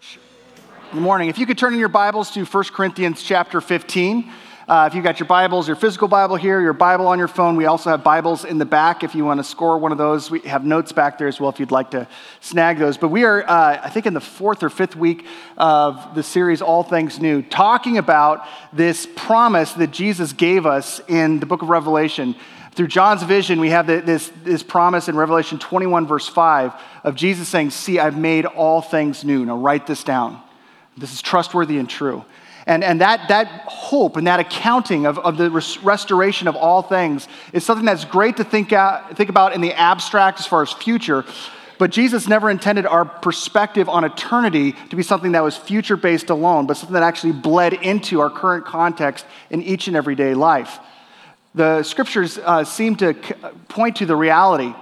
church. Good morning. If you could turn in your Bibles to 1 Corinthians chapter 15. Uh, if you've got your Bibles, your physical Bible here, your Bible on your phone, we also have Bibles in the back if you want to score one of those. We have notes back there as well if you'd like to snag those. But we are, uh, I think, in the fourth or fifth week of the series, All Things New, talking about this promise that Jesus gave us in the book of Revelation. Through John's vision, we have this, this promise in Revelation 21, verse 5, of Jesus saying, See, I've made all things new. Now write this down. This is trustworthy and true. And, and that, that hope and that accounting of, of the res- restoration of all things is something that's great to think, out, think about in the abstract as far as future. But Jesus never intended our perspective on eternity to be something that was future based alone, but something that actually bled into our current context in each and everyday life. The scriptures uh, seem to point to the reality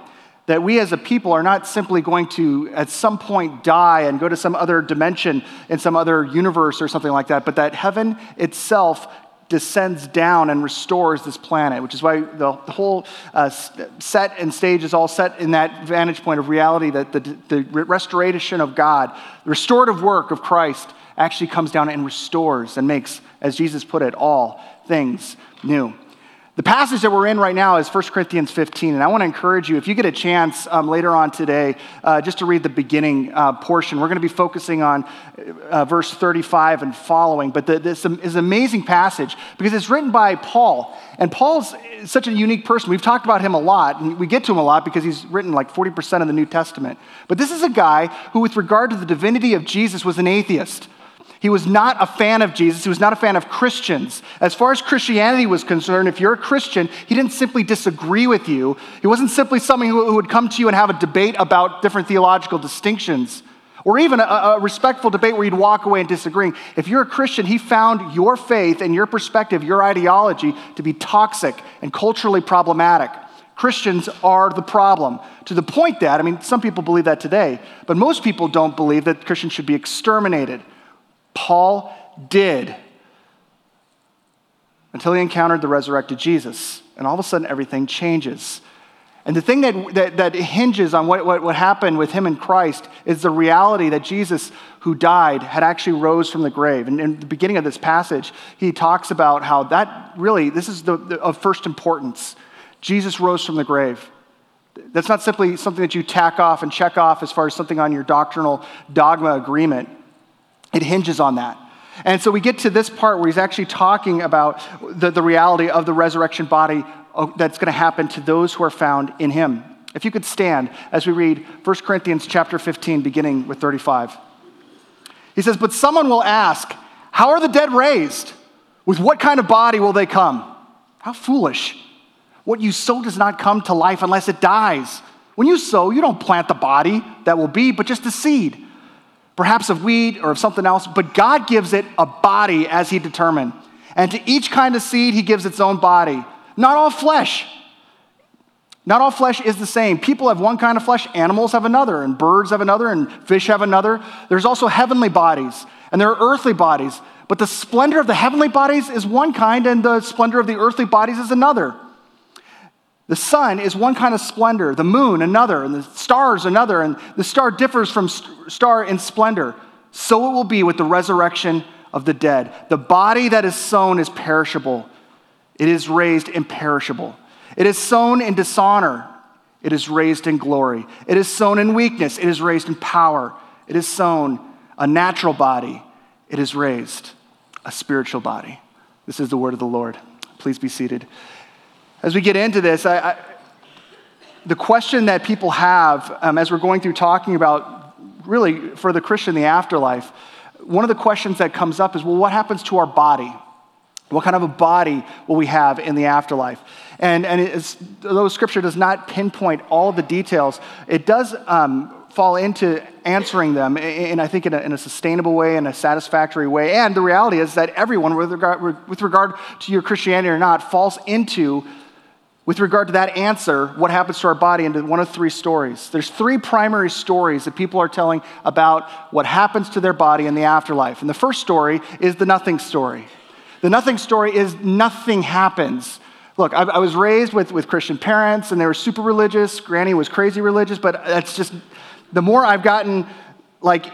that we as a people are not simply going to, at some point, die and go to some other dimension in some other universe or something like that, but that heaven itself descends down and restores this planet, which is why the, the whole uh, set and stage is all set in that vantage point of reality that the, the restoration of God, the restorative work of Christ, actually comes down and restores and makes, as Jesus put it, all things new. The passage that we're in right now is 1 Corinthians 15, and I want to encourage you, if you get a chance um, later on today, uh, just to read the beginning uh, portion. We're going to be focusing on uh, verse 35 and following, but the, this is an amazing passage because it's written by Paul, and Paul's such a unique person. We've talked about him a lot, and we get to him a lot because he's written like 40% of the New Testament. But this is a guy who, with regard to the divinity of Jesus, was an atheist. He was not a fan of Jesus. He was not a fan of Christians. As far as Christianity was concerned, if you're a Christian, he didn't simply disagree with you. He wasn't simply someone who, would come to you and have a debate about different theological distinctions or even a, a, respectful debate where you'd walk away and disagreeing. If you're a Christian, he found your faith and your perspective, your ideology, to be toxic and culturally problematic. Christians are the problem. To the point that, I mean, some people believe that today, but most people don't believe that Christians should be exterminated. Paul did until he encountered the resurrected Jesus. And all of a sudden, everything changes. And the thing that, that, that hinges on what, what, what happened with him and Christ is the reality that Jesus, who died, had actually rose from the grave. And in the beginning of this passage, he talks about how that really, this is the, the, of first importance. Jesus rose from the grave. That's not simply something that you tack off and check off as far as something on your doctrinal dogma agreement. It hinges on that. And so we get to this part where he's actually talking about the, the reality of the resurrection body uh, that's going to happen to those who are found in him. If you could stand as we read 1 Corinthians chapter 15, beginning with 35. He says, But someone will ask, How are the dead raised? With what kind of body will they come? How foolish. What you sow does not come to life unless it dies. When you sow, you don't plant the body that will be, but just the seed perhaps of wheat or of something else, but God gives it a body as He determined. And to each kind of seed, He gives its own body. Not all flesh. Not all flesh is the same. People have one kind of flesh, animals have another, and birds have another, and fish have another. There's also heavenly bodies, and there are earthly bodies. But the splendor of the heavenly bodies is one kind, and the splendor of the earthly bodies is another. The sun is one kind of splendor, the moon another, and the stars another, and the star differs from star in splendor. So it will be with the resurrection of the dead. The body that is sown is perishable, it is raised imperishable. It is sown in dishonor, it is raised in glory. It is sown in weakness, it is raised in power. It is sown a natural body, it is raised a spiritual body. This is the word of the Lord. Please be seated. As we get into this, I, I, the question that people have um, as we're going through talking about really for the Christian, the afterlife, one of the questions that comes up is well, what happens to our body? What kind of a body will we have in the afterlife? And, and though Scripture does not pinpoint all the details, it does um, fall into answering them, in, I think, in a, in a, sustainable way, in a satisfactory way. And the reality is that everyone, with regard, with regard to your Christianity or not, falls into with regard to that answer, what happens to our body, into one of three stories. There's three primary stories that people are telling about what happens to their body in the afterlife. And the first story is the nothing story. The nothing story is nothing happens. Look, I, I was raised with, with Christian parents, and they were super religious. Granny was crazy religious, but that's just the more I've gotten like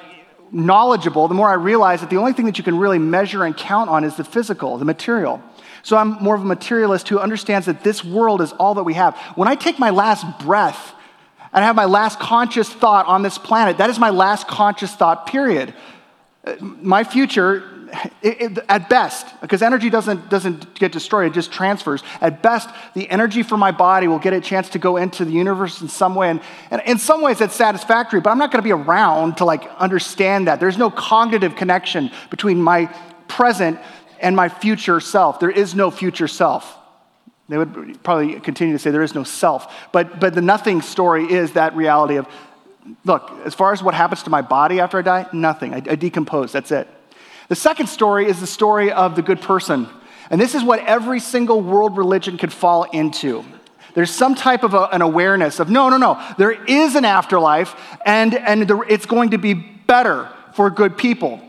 knowledgeable, the more I realize that the only thing that you can really measure and count on is the physical, the material. So I'm more of a materialist who understands that this world is all that we have. When I take my last breath and I have my last conscious thought on this planet, that is my last conscious thought, period. Uh, my future it, it, at best, because energy doesn't, doesn't get destroyed, it just transfers. At best, the energy for my body will get a chance to go into the universe in some way. And, and in some ways, that's satisfactory, but I'm not going to be around to like understand that. There's no cognitive connection between my present and my future self. There is no future self. They would probably continue to say there is no self. But, but the nothing story is that reality of look, as far as what happens to my body after I die, nothing. I, I decompose, that's it. The second story is the story of the good person. And this is what every single world religion could fall into. There's some type of a, an awareness of no, no, no, there is an afterlife and, and it's going to be better for good people.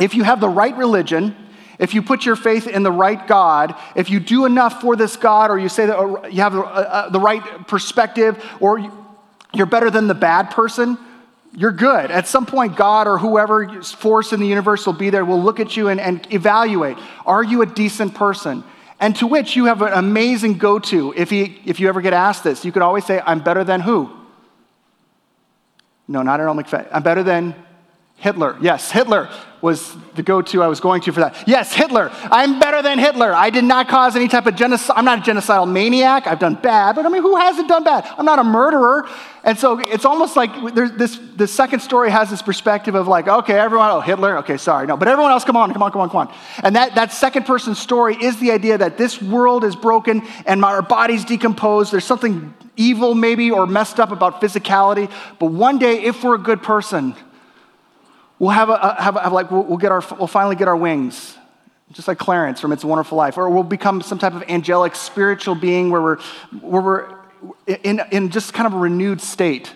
If you have the right religion, if you put your faith in the right God, if you do enough for this God, or you say that you have the, uh, uh, the right perspective, or you're better than the bad person, you're good. At some point, God or whoever force in the universe will be there, will look at you and, and evaluate are you a decent person? And to which you have an amazing go to. If, if you ever get asked this, you could always say, I'm better than who? No, not Errol McFadden. I'm better than Hitler. Yes, Hitler was the go to I was going to for that. Yes, Hitler. I'm better than Hitler. I did not cause any type of genocide. I'm not a genocidal maniac. I've done bad, but I mean, who hasn't done bad? I'm not a murderer. And so it's almost like this, the second story has this perspective of like, okay, everyone, oh, Hitler, okay, sorry, no, but everyone else, come on, come on, come on, come on. And that, that second person story is the idea that this world is broken and our body's decomposed. There's something evil maybe or messed up about physicality. But one day, if we're a good person, We'll have, a, have, a, have like, we'll, get our, we'll finally get our wings, just like Clarence from It's a Wonderful Life. Or we'll become some type of angelic spiritual being where we're, where we're in, in just kind of a renewed state.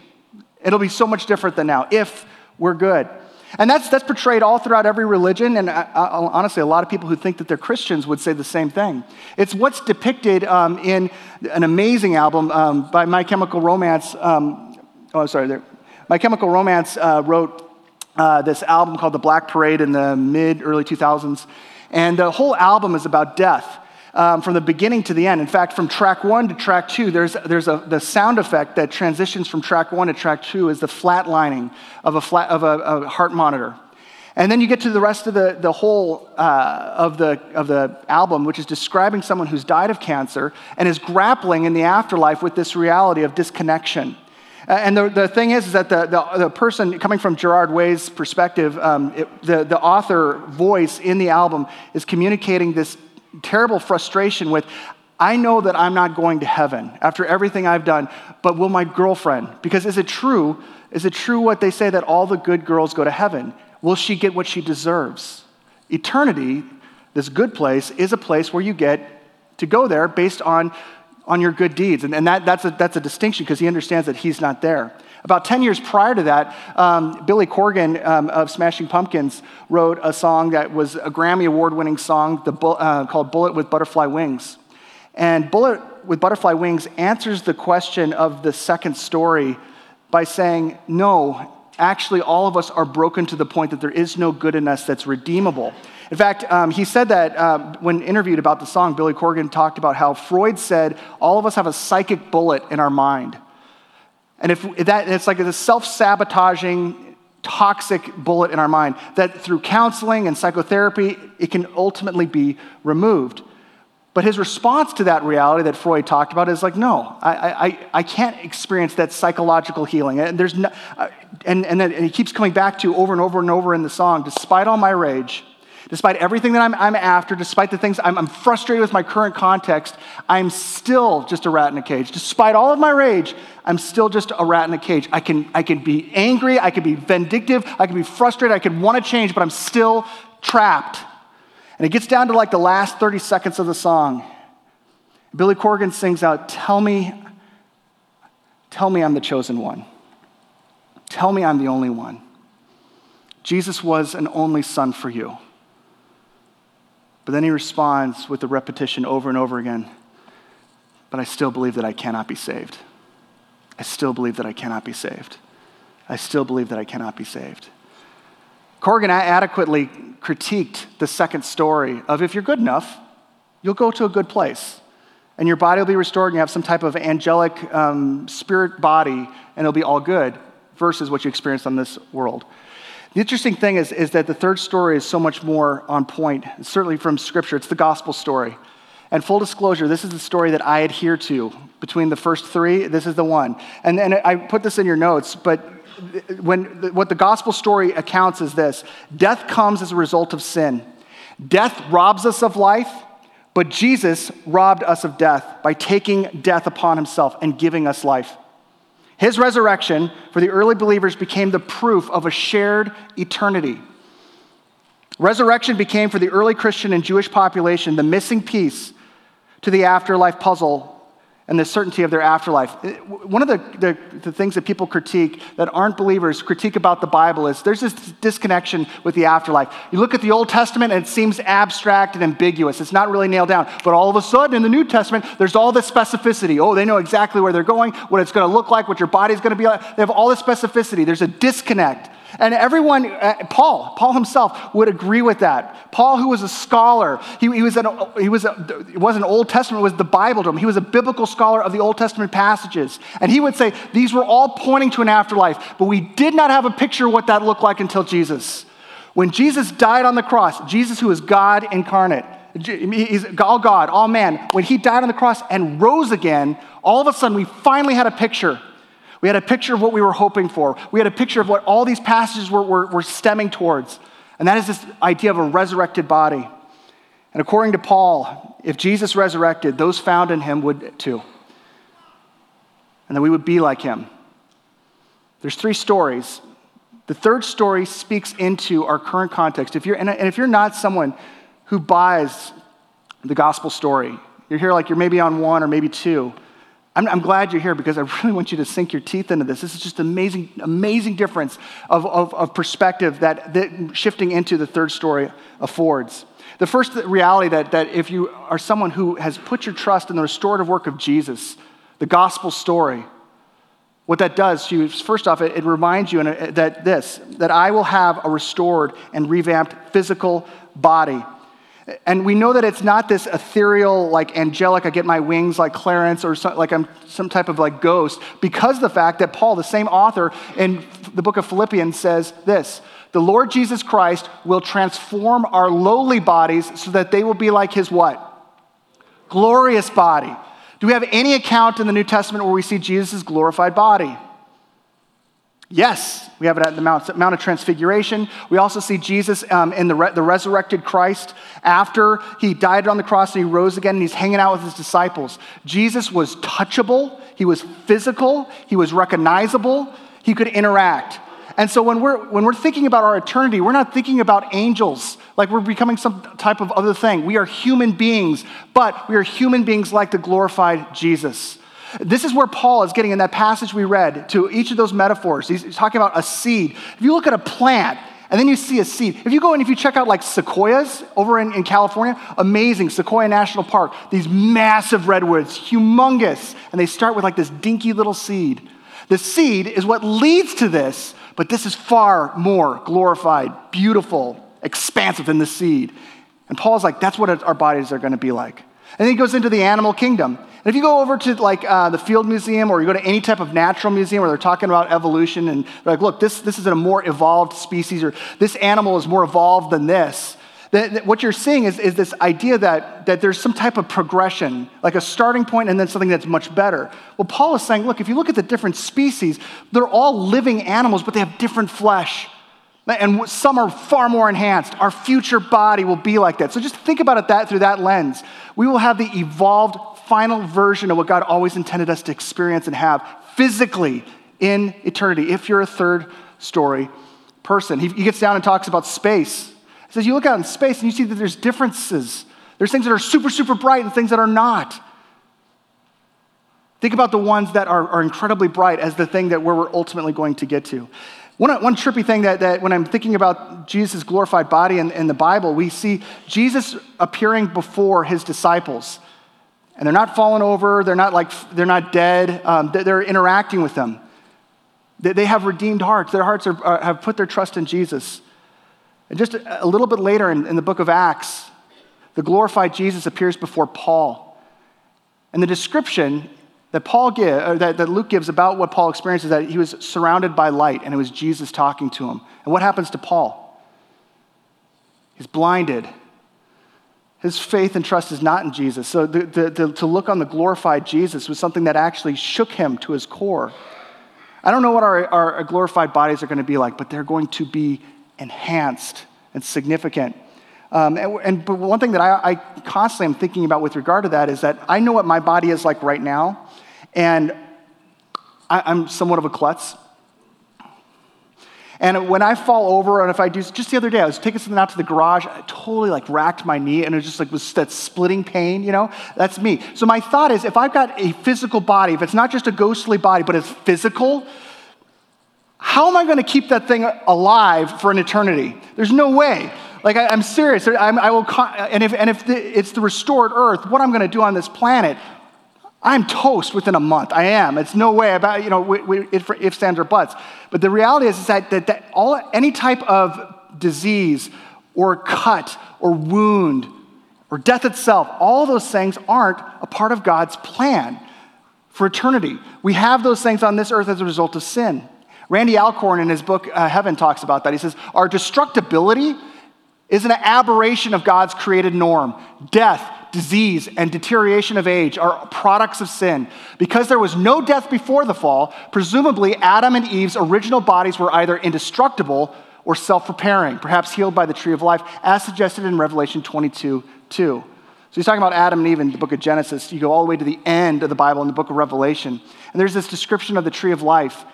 It'll be so much different than now if we're good. And that's, that's portrayed all throughout every religion. And I, I, honestly, a lot of people who think that they're Christians would say the same thing. It's what's depicted um, in an amazing album um, by My Chemical Romance. Um, oh, sorry. There. My Chemical Romance uh, wrote uh, this album called The Black Parade in the mid, early 2000s. And the whole album is about death. Um, from the beginning to the end. In fact, from track one to track two, there's, there's a, the sound effect that transitions from track one to track two is the flatlining of a, flat, of a, a heart monitor. And then you get to the rest of the, the whole uh, of, the, of the album, which is describing someone who's died of cancer and is grappling in the afterlife with this reality of disconnection. Uh, and the, the thing is, is that the, the, the person, coming from Gerard Way's perspective, um, it, the, the author voice in the album is communicating this terrible frustration with, I know that I'm not going to heaven after everything I've done, but will my girlfriend? Because is it true? Is it true what they say that all the good girls go to heaven? Will she get what she deserves? Eternity, this good place, is a place where you get to go there based on on your good deeds. And, and that, that's, a, that's a distinction because he understands that he's not there. About 10 years prior to that, um, Billy Corgan um, of Smashing Pumpkins wrote a song that was a Grammy Award winning song the, uh, called Bullet with Butterfly Wings. And Bullet with Butterfly Wings answers the question of the second story by saying, No, actually, all of us are broken to the point that there is no good in us that's redeemable. In fact, um, he said that uh, when interviewed about the song, Billy Corgan talked about how Freud said all of us have a psychic bullet in our mind. And if that, it's like a self sabotaging, toxic bullet in our mind that through counseling and psychotherapy, it can ultimately be removed. But his response to that reality that Freud talked about is like, no, I, I, I can't experience that psychological healing. And, there's no, uh, and, and, then, and he keeps coming back to over and over and over in the song, despite all my rage, Despite everything that I'm, I'm after, despite the things I'm, I'm, frustrated with my current context, I'm still just a rat in a cage. Despite all of my rage, I'm still just a rat in a cage. I can, I can be angry, I can be vindictive, I can be frustrated, I can want to change, but I'm still trapped. And it gets down to like the last 30 seconds of the song. Billy Corgan sings out, Tell me, tell me I'm the chosen one. Tell me I'm the only one. Jesus was an only son for you. But then he responds with the repetition over and over again But I still believe that I cannot be saved. I still believe that I cannot be saved. I still believe that I cannot be saved. Corgan adequately critiqued the second story of if you're good enough, you'll go to a good place. And your body will be restored, and you have some type of angelic um, spirit body, and it'll be all good, versus what you experience on this world. The interesting thing is, is that the third story is so much more on point, certainly from Scripture. It's the gospel story. And full disclosure, this is the story that I adhere to. Between the first three, this is the one. And, and I put this in your notes, but when, what the gospel story accounts is this death comes as a result of sin. Death robs us of life, but Jesus robbed us of death by taking death upon himself and giving us life. His resurrection for the early believers became the proof of a shared eternity. Resurrection became for the early Christian and Jewish population the missing piece to the afterlife puzzle and the certainty of their afterlife. Uh, one of the, the, the, things that people critique that aren't believers critique about the Bible is there's this disconnection with the afterlife. You look at the Old Testament and it seems abstract and ambiguous. It's not really nailed down. But all of a sudden in the New Testament, there's all this specificity. Oh, they know exactly where they're going, what it's going to look like, what your body's going to be like. They have all this specificity. There's a disconnect. And everyone, uh, Paul, Paul himself would agree with that. Paul, who was a scholar, he, he was an, he was a, it wasn't Old Testament, it was the Bible to him. He was a biblical scholar of the Old Testament passages. And he would say these were all pointing to an afterlife, but we did not have a picture of what that looked like until Jesus. When Jesus died on the cross, Jesus, who is God incarnate, he's all God, all man, when he died on the cross and rose again, all of a sudden we finally had a picture we had a picture of what we were hoping for. We had a picture of what all these passages were, were, were stemming towards. And that is this idea of a resurrected body. And according to Paul, if Jesus resurrected, those found in him would too. And then we would be like him. There's three stories. The third story speaks into our current context. If you're, and if you're not someone who buys the gospel story, you're here like you're maybe on one or maybe two. I'm, I'm, glad you're here because I really want you to sink your teeth into this. This is just amazing, amazing difference of, of, of perspective that, that shifting into the third story affords. The first reality that, that if you are someone who has put your trust in the restorative work of Jesus, the gospel story, what that does to you, first off, it, it reminds you that this, that I will have a restored and revamped physical body. And we know that it's not this ethereal, like angelic, I get my wings like Clarence or like I'm some type of like ghost, because the fact that Paul, the same author in the book of Philippians, says this The Lord Jesus Christ will transform our lowly bodies so that they will be like his what? Glorious body. Do we have any account in the New Testament where we see Jesus' glorified body? Yes, we have it at the Mount, Mount of Transfiguration. We also see Jesus um, in the, re- the resurrected Christ after he died on the cross and he rose again and he's hanging out with his disciples. Jesus was touchable, he was physical, he was recognizable, he could interact. And so when we're, when we're thinking about our eternity, we're not thinking about angels like we're becoming some type of other thing. We are human beings, but we are human beings like the glorified Jesus. This is where Paul is getting in that passage we read to each of those metaphors. He's talking about a seed. If you look at a plant, and then you see a seed. If you go and if you check out like sequoias over in, in California, amazing, Sequoia National Park, these massive redwoods, humongous, and they start with like this dinky little seed. The seed is what leads to this, but this is far more glorified, beautiful, expansive than the seed. And Paul's like, that's what our bodies are going to be like. And then he goes into the animal kingdom. And if you go over to like uh, the Field Museum or you go to any type of natural museum where they're talking about evolution and they're like, look, this, this is a more evolved species or this animal is more evolved than this. That, that what you're seeing is, is this idea that, that there's some type of progression, like a starting point and then something that's much better. Well, Paul is saying, look, if you look at the different species, they're all living animals, but they have different flesh. And some are far more enhanced. Our future body will be like that. So just think about it that through that lens. We will have the evolved final version of what God always intended us to experience and have physically in eternity, if you're a third story person. He, he gets down and talks about space. He says, You look out in space and you see that there's differences. There's things that are super, super bright and things that are not. Think about the ones that are, are incredibly bright as the thing that where we're ultimately going to get to. One, one trippy thing that, that when I'm thinking about Jesus' glorified body in, in the Bible, we see Jesus appearing before his disciples and they're not falling over, they're not like, they're not dead, um, they're interacting with them. They have redeemed hearts. Their hearts are, are, have put their trust in Jesus. And just a, little bit later in, in the book of Acts, the glorified Jesus appears before Paul. And the description that Paul give, that, that Luke gives about what Paul experienced is that he was surrounded by light and it was Jesus talking to him. And what happens to Paul? He's blinded. His faith and trust is not in Jesus. So the, the, the, to look on the glorified Jesus was something that actually shook him to his core. I don't know what our, our glorified bodies are going to be like, but they're going to be enhanced and significant. Um, and, and, but one thing that I, I constantly am thinking about with regard to that is that I know what my body is like right now, and I, I'm somewhat of a klutz. And when I fall over, and if I do, just the other day, I was taking something out to the garage, I totally like racked my knee, and it was just like was that splitting pain, you know? That's me. So my thought is, if I've got a physical body, if it's not just a ghostly body, but it's physical, how am I going to keep that thing alive for an eternity? There's no way. Like, I, am serious. I'm, I will, and if, and if the, it's the restored earth, what I'm going to do on this planet, I'm toast within a month. I am. It's no way about, you know, if, if stands or buts. But the reality is, is that, that, that all, any type of disease or cut or wound or death itself, all those things aren't a part of God's plan for eternity. We have those things on this earth as a result of sin. Randy Alcorn in his book uh, Heaven talks about that. He says, Our destructibility is an aberration of God's created norm. Death, disease, and deterioration of age are products of sin. Because there was no death before the fall, presumably Adam and Eve's original bodies were either indestructible or self repairing, perhaps healed by the tree of life, as suggested in Revelation 22 2. So he's talking about Adam and Eve in the book of Genesis. You go all the way to the end of the Bible in the book of Revelation. And there's this description of the tree of life.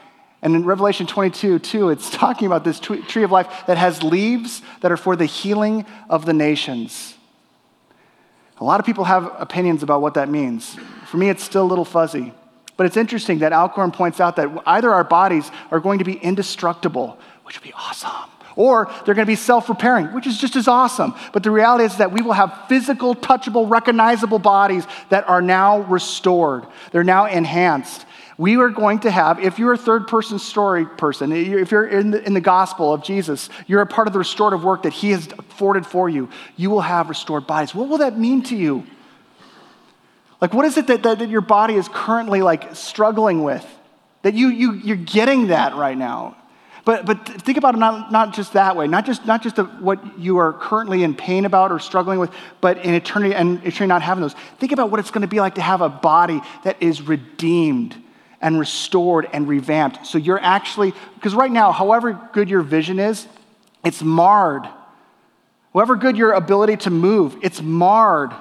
And in Revelation 22, 2, it's talking about this tree of life that has leaves that are for the healing of the nations. A lot of people have opinions about what that means. For me, it's still a little fuzzy. But it's interesting that Alcorn points out that either our bodies are going to be indestructible, which would be awesome, or they're going to be self repairing, which is just as awesome. But the reality is that we will have physical, touchable, recognizable bodies that are now restored, they're now enhanced. We are going to have, if you're a third person story person, if you're in the, in the gospel of Jesus, you're a part of the restorative work that he has afforded for you, you will have restored bodies. What will that mean to you? Like, what is it that, that, that your body is currently like struggling with? That you, you, you're getting that right now. But, but think about it not, not just that way, not just, not just the, what you are currently in pain about or struggling with, but in eternity and eternity not having those. Think about what it's going to be like to have a body that is redeemed and restored and revamped. So you're actually, because right now, however good your vision is, it's marred. However good your ability to move, it's marred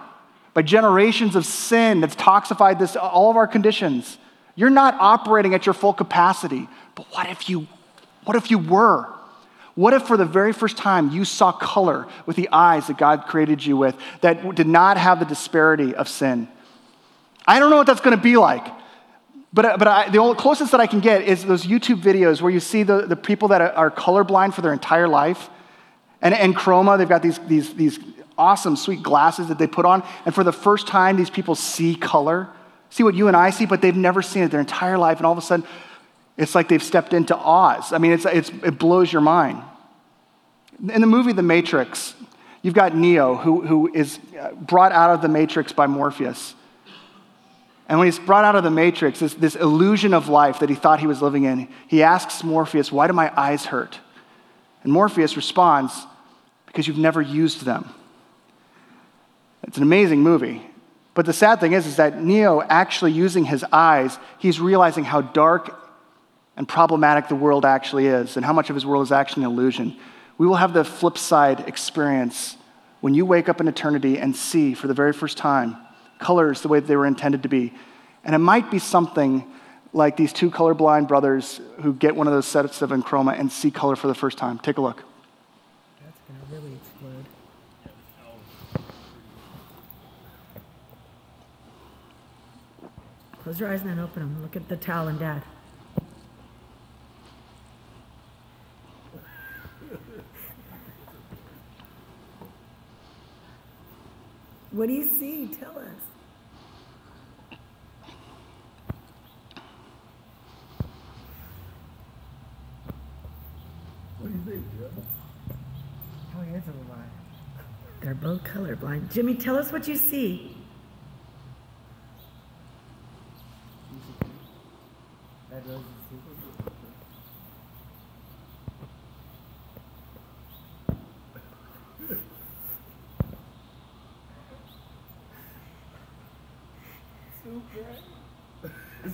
by generations of sin that's toxified this, all of our conditions. You're not operating at your full capacity. But what if you, what if you were? What if for the very first time you saw color with the eyes that God created you with that did not have the disparity of sin? I don't know what that's going to be like. But, but I, the only, closest that I can get is those YouTube videos where you see the, the people that are, colorblind for their entire life. And, and Chroma, they've got these, these, these awesome, sweet glasses that they put on. And for the first time, these people see color, see what you and I see, but they've never seen it their entire life. And all of a sudden, it's like they've stepped into Oz. I mean, it's, it's, it blows your mind. In the movie The Matrix, you've got Neo, who, who is brought out of the Matrix by Morpheus. And when he's brought out of the matrix, this, this illusion of life that he thought he was living in, he asks Morpheus, Why do my eyes hurt? And Morpheus responds, Because you've never used them. It's an amazing movie. But the sad thing is, is that Neo actually using his eyes, he's realizing how dark and problematic the world actually is and how much of his world is actually an illusion. We will have the flip side experience when you wake up in eternity and see for the very first time colors the way they were intended to be. And it might be something like these two colorblind brothers who get one of those sets of Enchroma and see color for the first time. Take a look. That's going to really explode. Close your eyes and then open them. Look at the towel and dad. What do you see? Tell us. What do you think, Jeff? is a lie. They're both colorblind. Jimmy, tell us what you see.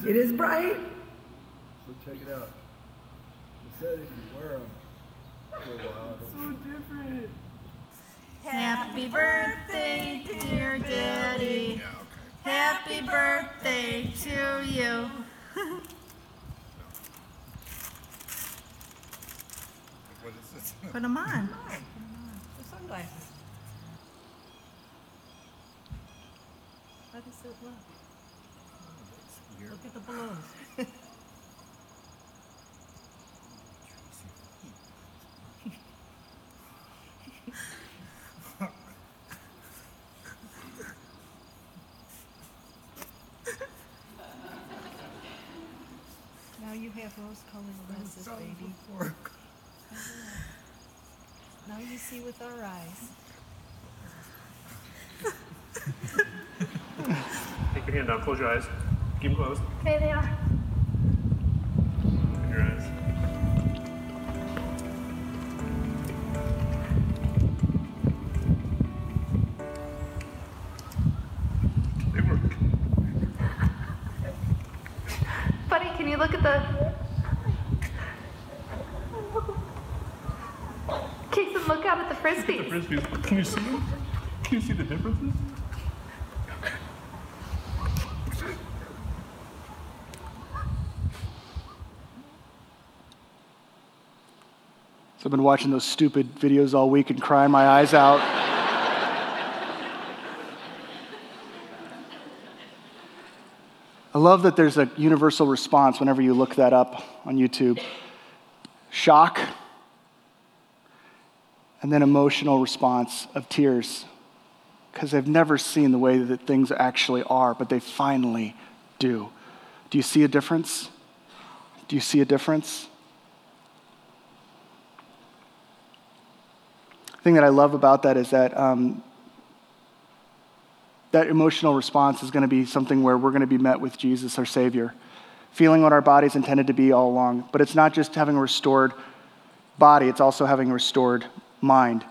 It is bright. So check it out. It you wear them for a while, it'll Happy birthday, dear Daddy. Happy birthday to you. What is this? Put them on. The sunglasses. How does they look? Look at the balloons. Now rose-colored glasses, baby. Now you see with our eyes. Take your hand down, close your eyes. Keep them closed. Okay, they are. Open your eyes. They work. Buddy, can you look at the. Jason, look out at the The frisbees. frisbees. Can you see them? Can you see the differences? So I've been watching those stupid videos all week and crying my eyes out. I love that there's a universal response whenever you look that up on YouTube shock, and then emotional response of tears. Because they've never seen the way that things actually are, but they finally do. Do you see a difference? Do you see a difference? The thing that I love about that is that um, that emotional response is going to be something where we're going to be met with Jesus, our Savior, feeling what our body's intended to be all along. But it's not just having a restored body, it's also having a restored mind.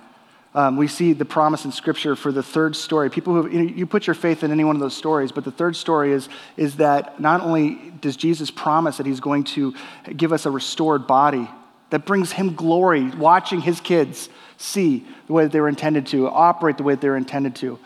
Um, we see the promise in Scripture for the third story. People who you, know, you put your faith in any one of those stories, but the third story is, is that not only does Jesus promise that He's going to give us a restored body that brings Him glory, watching His kids see the way that they were intended to, operate the way that they were intended to,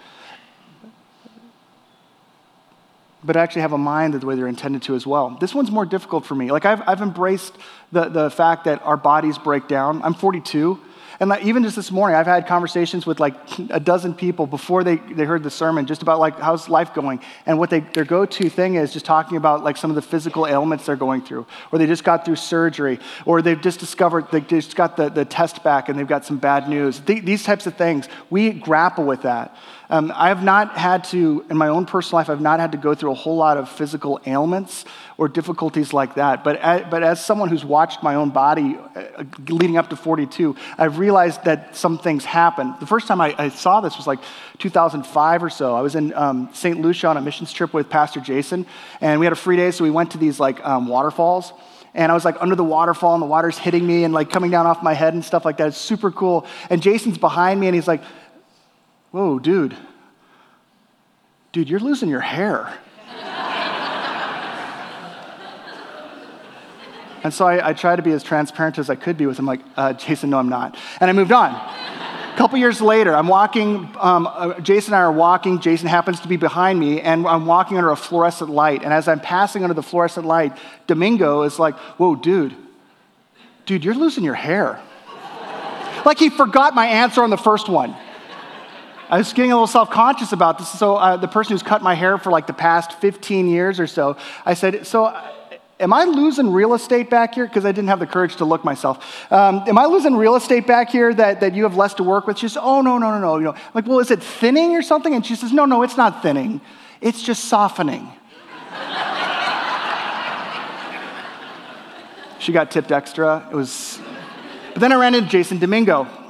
but actually have a mind that the way they're intended to as well. This one's more difficult for me. Like, I've, I've embraced the, the fact that our bodies break down. I'm 42. And like, even just this morning, I've had conversations with like a dozen people before they, they heard the sermon just about like how's life going. And what they, their go-to thing is just talking about like some of the physical ailments they're going through, or they just got through surgery, or they've just discovered they just got the, the test back and they've got some bad news. Th- these types of things, we grapple with that. Um, I have not had to, in my own personal life, I've not had to go through a whole lot of physical ailments or difficulties like that. But as, but as someone who's watched my own body uh, leading up to 42, I've realized that some things happen. The first time I, I saw this was like 2005 or so. I was in um, St. Lucia on a missions trip with Pastor Jason, and we had a free day, so we went to these like um, waterfalls and I was like under the waterfall and the water's hitting me and like coming down off my head and stuff like that. It's super cool. And Jason's behind me and he's like, Whoa, dude. Dude, you're losing your hair. and so I, I tried to be as transparent as I could be with him, like, uh, Jason, no, I'm not. And I moved on. A couple years later, I'm walking, um, uh, Jason and I are walking. Jason happens to be behind me, and I'm walking under a fluorescent light. And as I'm passing under the fluorescent light, Domingo is like, Whoa, dude, dude, you're losing your hair. like he forgot my answer on the first one. I was getting a little self conscious about this. So, uh, the person who's cut my hair for like the past 15 years or so, I said, So, uh, am I losing real estate back here? Because I didn't have the courage to look myself. Um, am I losing real estate back here that, that you have less to work with? She says, Oh, no, no, no, no. You know, I'm like, well, is it thinning or something? And she says, No, no, it's not thinning, it's just softening. she got tipped extra. It was, but then I ran into Jason Domingo.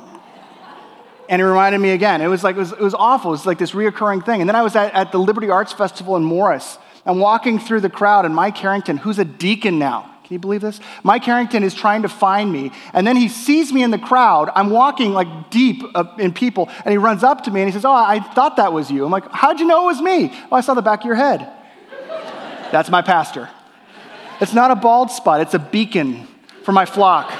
And it reminded me again. It was like, it was, it was awful. It was like this reoccurring thing. And then I was at, at the Liberty Arts Festival in Morris. I'm walking through the crowd, and Mike Harrington, who's a deacon now, can you believe this? Mike Harrington is trying to find me, and then he sees me in the crowd. I'm walking like deep uh, in people, and he runs up to me and he says, Oh, I thought that was you. I'm like, How'd you know it was me? Oh, I saw the back of your head. That's my pastor. It's not a bald spot, it's a beacon for my flock.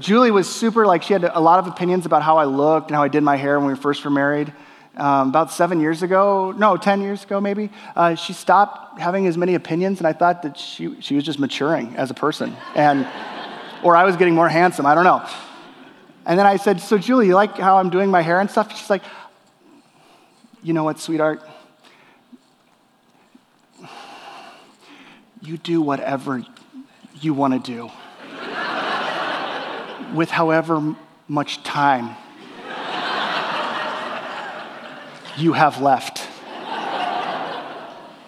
Julie was super, like, she had a lot of opinions about how I looked and how I did my hair when we first were married. Um, about seven years ago, no, 10 years ago maybe, uh, she stopped having as many opinions, and I thought that she, she was just maturing as a person. And, or I was getting more handsome, I don't know. And then I said, So, Julie, you like how I'm doing my hair and stuff? She's like, You know what, sweetheart? You do whatever you want to do with however much time you have left.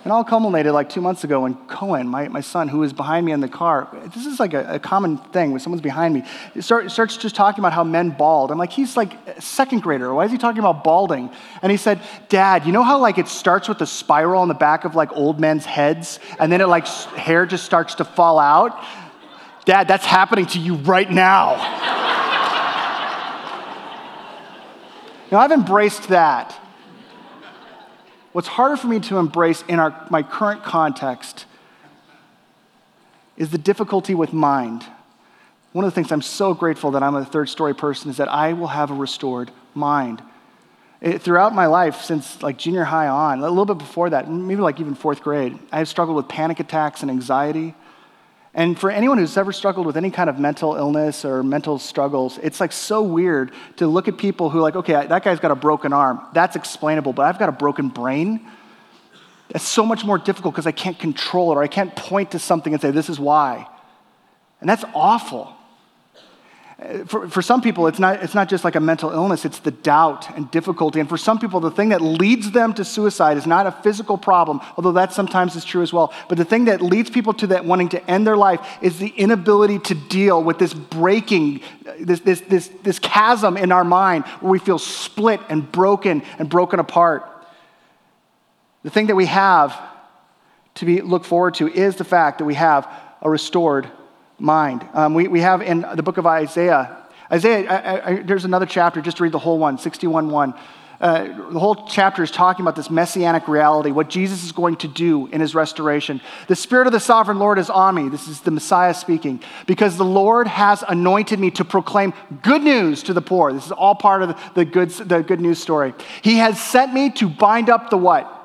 And all culminated like two months ago when Cohen, my, my son, who was behind me in the car, this is like a, a common thing when someone's behind me, start, starts just talking about how men bald. I'm like, he's like a second grader. Why is he talking about balding? And he said, Dad, you know how like it starts with a spiral on the back of like old men's heads and then it like hair just starts to fall out? Dad, that's happening to you right now. now, I've embraced that. What's harder for me to embrace in our, my current context is the difficulty with mind. One of the things I'm so grateful that I'm a third story person is that I will have a restored mind. It, throughout my life, since like junior high on, a little bit before that, maybe like even fourth grade, I have struggled with panic attacks and anxiety. And for anyone who's ever struggled with any kind of mental illness or mental struggles, it's like so weird to look at people who, are like, okay, that guy's got a broken arm. That's explainable, but I've got a broken brain. It's so much more difficult because I can't control it or I can't point to something and say, this is why. And that's awful for, for some people, it's not, it's not just like a mental illness, it's the doubt and difficulty. And for some people, the thing that leads them to suicide is not a physical problem, although that sometimes is true as well. But the thing that leads people to that wanting to end their life is the inability to deal with this breaking, this, this, this, this chasm in our mind where we feel split and broken and broken apart. The thing that we have to be, look forward to is the fact that we have a restored mind. Um, we, we have in the book of Isaiah, Isaiah, I, I, there's another chapter, just read the whole one, 61 1. Uh, the whole chapter is talking about this messianic reality, what Jesus is going to do in his restoration. The Spirit of the sovereign Lord is on me. This is the Messiah speaking. Because the Lord has anointed me to proclaim good news to the poor. This is all part of the, good, the good news story. He has sent me to bind up the what?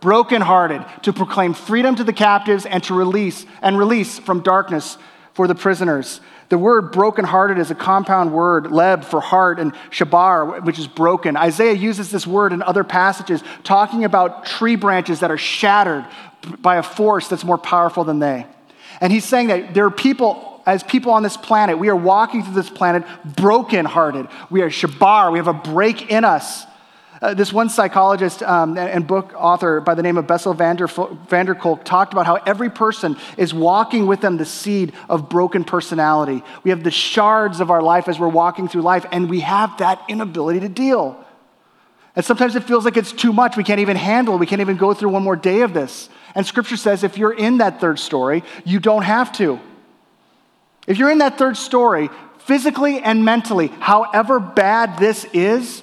Brokenhearted, to proclaim freedom to the captives and to release, and release from darkness for the prisoners. The word brokenhearted is a compound word, leb for heart, and shabar, which is broken. Isaiah uses this word in other passages, talking about tree branches that are shattered by a force that's more powerful than they. And he's saying that there are people, as people on this planet, we are walking through this planet brokenhearted. We are shabar, we have a break in us. Uh, this one psychologist um, and book author by the name of Bessel van der, van der Kolk talked about how every person is walking with them the seed of broken personality. We have the shards of our life as we're walking through life, and we have that inability to deal. And sometimes it feels like it's too much. We can't even handle it. We can't even go through one more day of this. And scripture says if you're in that third story, you don't have to. If you're in that third story, physically and mentally, however bad this is,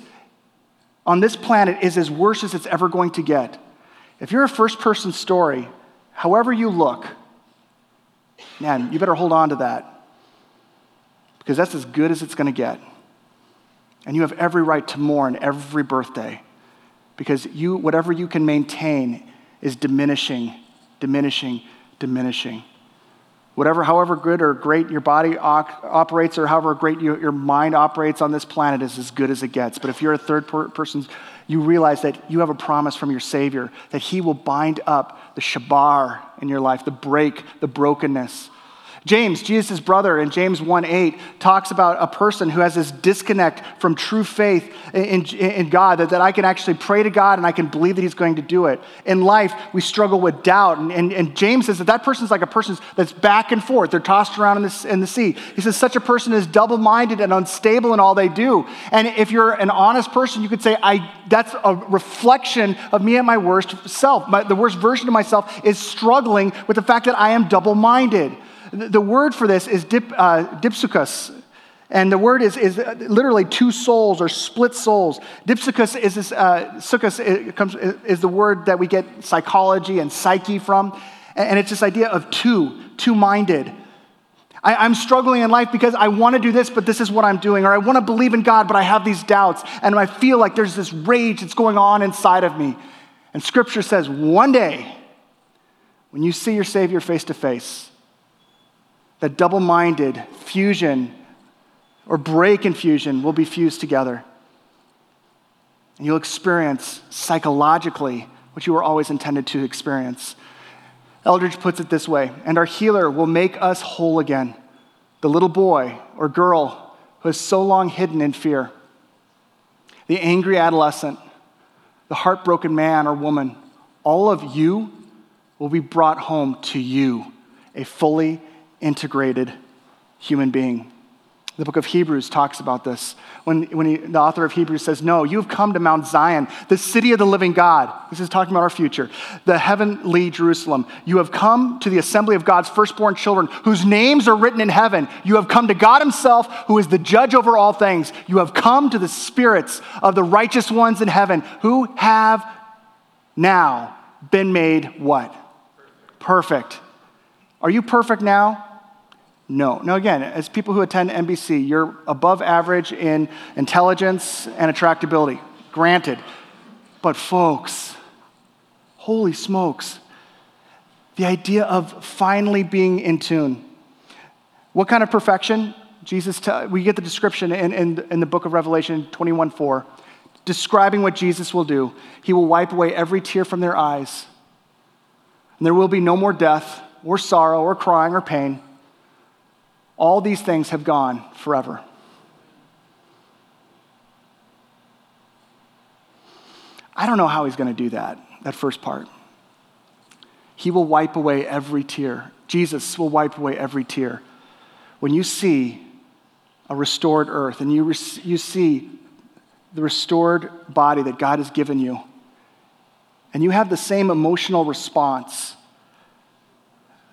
on this planet is as worse as it's ever going to get. If you're a first person story, however you look, man, you better hold on to that because that's as good as it's going to get. And you have every right to mourn every birthday because you, whatever you can maintain is diminishing, diminishing, diminishing. Whatever, however good or great your body operates, or however great you, your mind operates on this planet, is as good as it gets. But if you're a third per- person, you realize that you have a promise from your Savior that He will bind up the shabar in your life, the break, the brokenness. James, Jesus' brother, in James 1 8, talks about a person who has this disconnect from true faith in, in, in, God, that, that I can actually pray to God and I can believe that He's going to do it. In life, we struggle with doubt. And, and, and James says that that person's like a person that's back and forth. They're tossed around in the, in the sea. He says such a person is double minded and unstable in all they do. And if you're an honest person, you could say, I, that's a reflection of me at my worst self. My, the worst version of myself is struggling with the fact that I am double minded. The word for this is dip, uh, dipsuchus. And the word is, is literally two souls or split souls. Dipsuchus is, this, uh, comes, is the word that we get psychology and psyche from. And it's this idea of two, two minded. I, am struggling in life because I want to do this, but this is what I'm doing. Or I want to believe in God, but I have these doubts. And I feel like there's this rage that's going on inside of me. And scripture says one day, when you see your Savior face to face, that double minded fusion or break in fusion will be fused together. And you'll experience psychologically what you were always intended to experience. Eldredge puts it this way and our healer will make us whole again. The little boy or girl who is so long hidden in fear, the angry adolescent, the heartbroken man or woman, all of you will be brought home to you, a fully integrated human being. The book of Hebrews talks about this. When, when he, the author of Hebrews says, No, you've come to Mount Zion, the city of the living God. This is talking about our future, the heavenly Jerusalem. You have come to the assembly of God's firstborn children, whose names are written in heaven. You have come to God Himself, who is the judge over all things. You have come to the spirits of the righteous ones in heaven, who have now been made what? Perfect. Are you perfect now? No. Now, again, as people who attend NBC, you're above average in intelligence and attractability. Granted. But, folks, holy smokes, the idea of finally being in tune. What kind of perfection? Jesus, t- we get the description in, in, in the book of Revelation 21 4, describing what Jesus will do. He will wipe away every tear from their eyes, and there will be no more death, or sorrow, or crying, or pain all these things have gone forever. I don't know how he's going to do that, that first part. He will wipe away every tear. Jesus will wipe away every tear. When you see a restored earth and you, you see the restored body that God has given you, and you have the same emotional response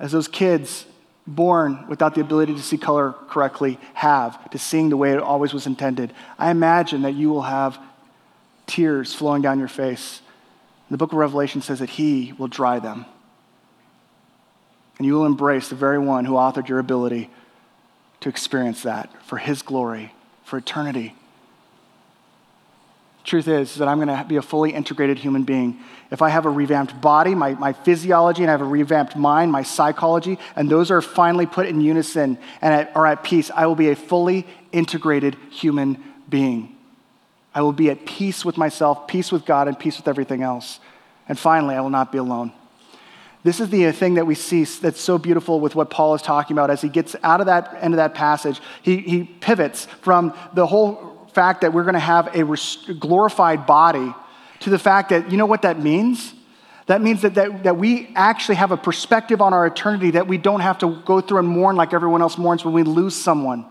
as those kids born without the ability to see color correctly have to seeing the way it always was intended, I imagine that you will have tears flowing down your face. The book of Revelation says that He will dry them. And you will embrace the very one who authored your ability to experience that for His glory, for eternity. Truth is that I'm going to be a fully integrated human being. If I have a revamped body, my, my physiology, and I have a revamped mind, my psychology, and those are finally put in unison and at, are at peace, I will be a fully integrated human being. I will be at peace with myself, peace with God, and peace with everything else. And finally, I will not be alone. This is the thing that we see that's so beautiful with what Paul is talking about as he gets out of that end of that passage. He, he pivots from the whole fact that we're going to have a glorified body to the fact that, you know what that means? That means that, that, that we actually have a perspective on our eternity that we don't have to go through and mourn like everyone else mourns when we lose someone.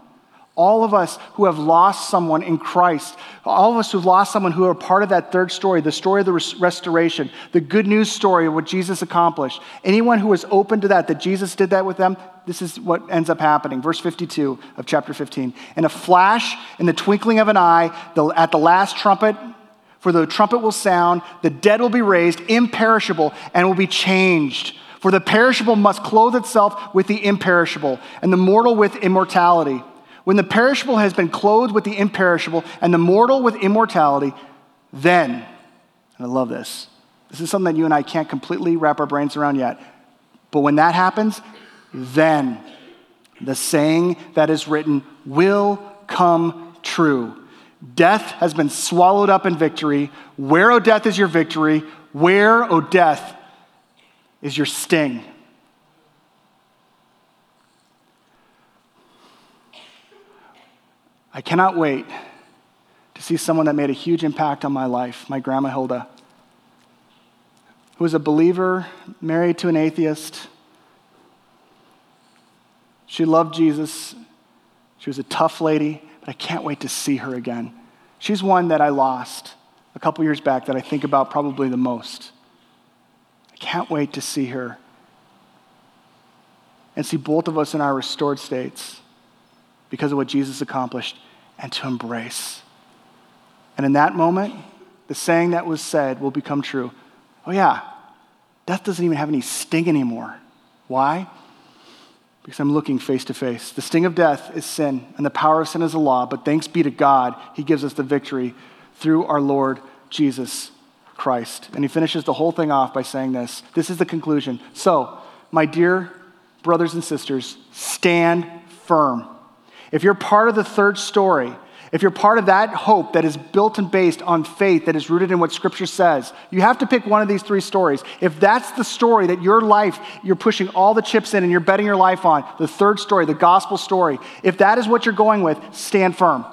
All of us who have lost someone in Christ, all of us who've lost someone who are part of that third story, the story of the res- restoration, the good news story of what Jesus accomplished. Anyone who is open to that, that Jesus did that with them, this is what ends up happening. Verse 52 of chapter 15. In a flash, in the twinkling of an eye, the, at the last trumpet, for the trumpet will sound, the dead will be raised, imperishable, and will be changed. For the perishable must clothe itself with the imperishable, and the mortal with immortality. When the perishable has been clothed with the imperishable and the mortal with immortality, then, and I love this, this is something that you and I can't completely wrap our brains around yet, but when that happens, then the saying that is written will come true. Death has been swallowed up in victory. Where, O oh, death, is your victory? Where, O oh, death, is your sting? I cannot wait to see someone that made a huge impact on my life, my grandma Hilda, who was a believer, married to an atheist. She loved Jesus. She was a tough lady, but I can't wait to see her again. She's one that I lost a couple years back that I think about probably the most. I can't wait to see her and see both of us in our restored states because of what Jesus accomplished and to embrace. And in that moment, the saying that was said will become true. Oh, yeah, death doesn't even have any sting anymore. Why? Because I'm looking face to face. The sting of death is sin, and the power of sin is the law, but thanks be to God, He gives us the victory through our Lord Jesus Christ. And He finishes the whole thing off by saying this this is the conclusion. So, my dear brothers and sisters, stand firm. If you're part of the third story, if you're part of that hope that is built and based on faith that is rooted in what Scripture says, you have to pick one of these three stories. If that's the story that your life, you're pushing all the chips in and you're betting your life on, the third story, the gospel story, if that is what you're going with, stand firm.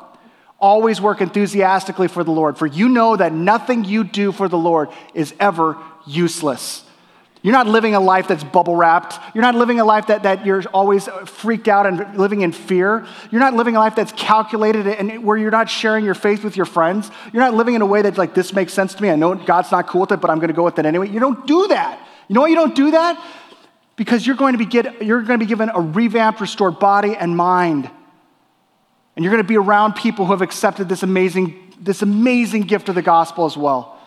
Always work enthusiastically for the Lord, for you know that nothing you do for the Lord is ever useless. You're not living a life that's bubble wrapped. You're not living a life that, that you're always freaked out and living in fear. You're not living a life that's calculated and where you're not sharing your faith with your friends. You're not living in a way that's like, this makes sense to me. I know God's not cool with it, but I'm going to go with it anyway. You don't do that. You know why you don't do that? Because you're going to be, get, you're going to be given a revamped, restored body and mind. And you're going to be around people who have accepted this amazing, this amazing gift of the gospel as well.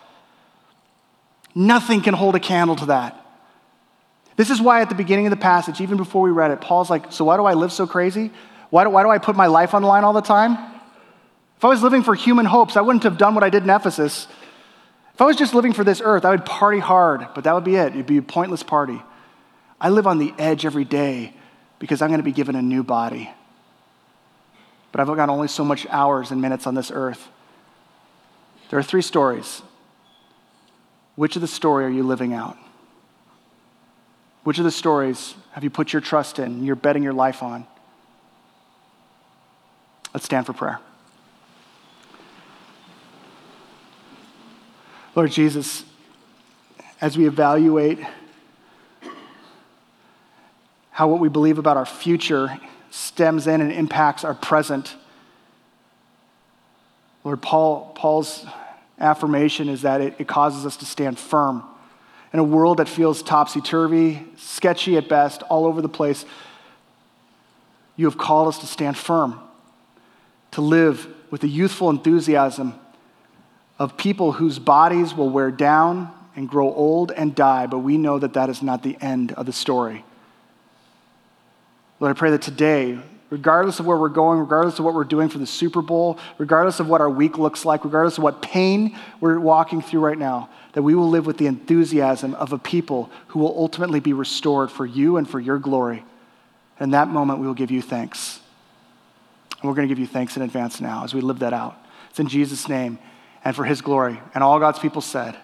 Nothing can hold a candle to that. This is why at the beginning of the passage, even before we read it, Paul's like, So why do I live so crazy? Why do, why do I put my life on the line all the time? If I was living for human hopes, I wouldn't have done what I did in Ephesus. If I was just living for this earth, I would party hard, but that would be it. It'd be a pointless party. I live on the edge every day because I'm going to be given a new body. But I've got only so much hours and minutes on this earth. There are three stories. Which of the story are you living out? Which of the stories have you put your trust in, you're betting your life on? Let's stand for prayer. Lord Jesus, as we evaluate how what we believe about our future stems in and impacts our present, Lord, Paul, Paul's affirmation is that it, it causes us to stand firm in a world that feels topsy turvy, sketchy at best, all over the place, you have called us to stand firm, to live with the youthful enthusiasm of people whose bodies will wear down and grow old and die, but we know that that is not the end of the story. Lord, I pray that today regardless of where we're going, regardless of what we're doing for the Super Bowl, regardless of what our week looks like, regardless of what pain we're walking through right now, that we will live with the enthusiasm of a people who will ultimately be restored for you and for your glory. In that moment, we will give you thanks. And we're going to give you thanks in advance now as we live that out. It's in Jesus' name and for his glory. And all God's people said,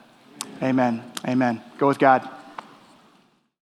Amen. Amen. Go with God.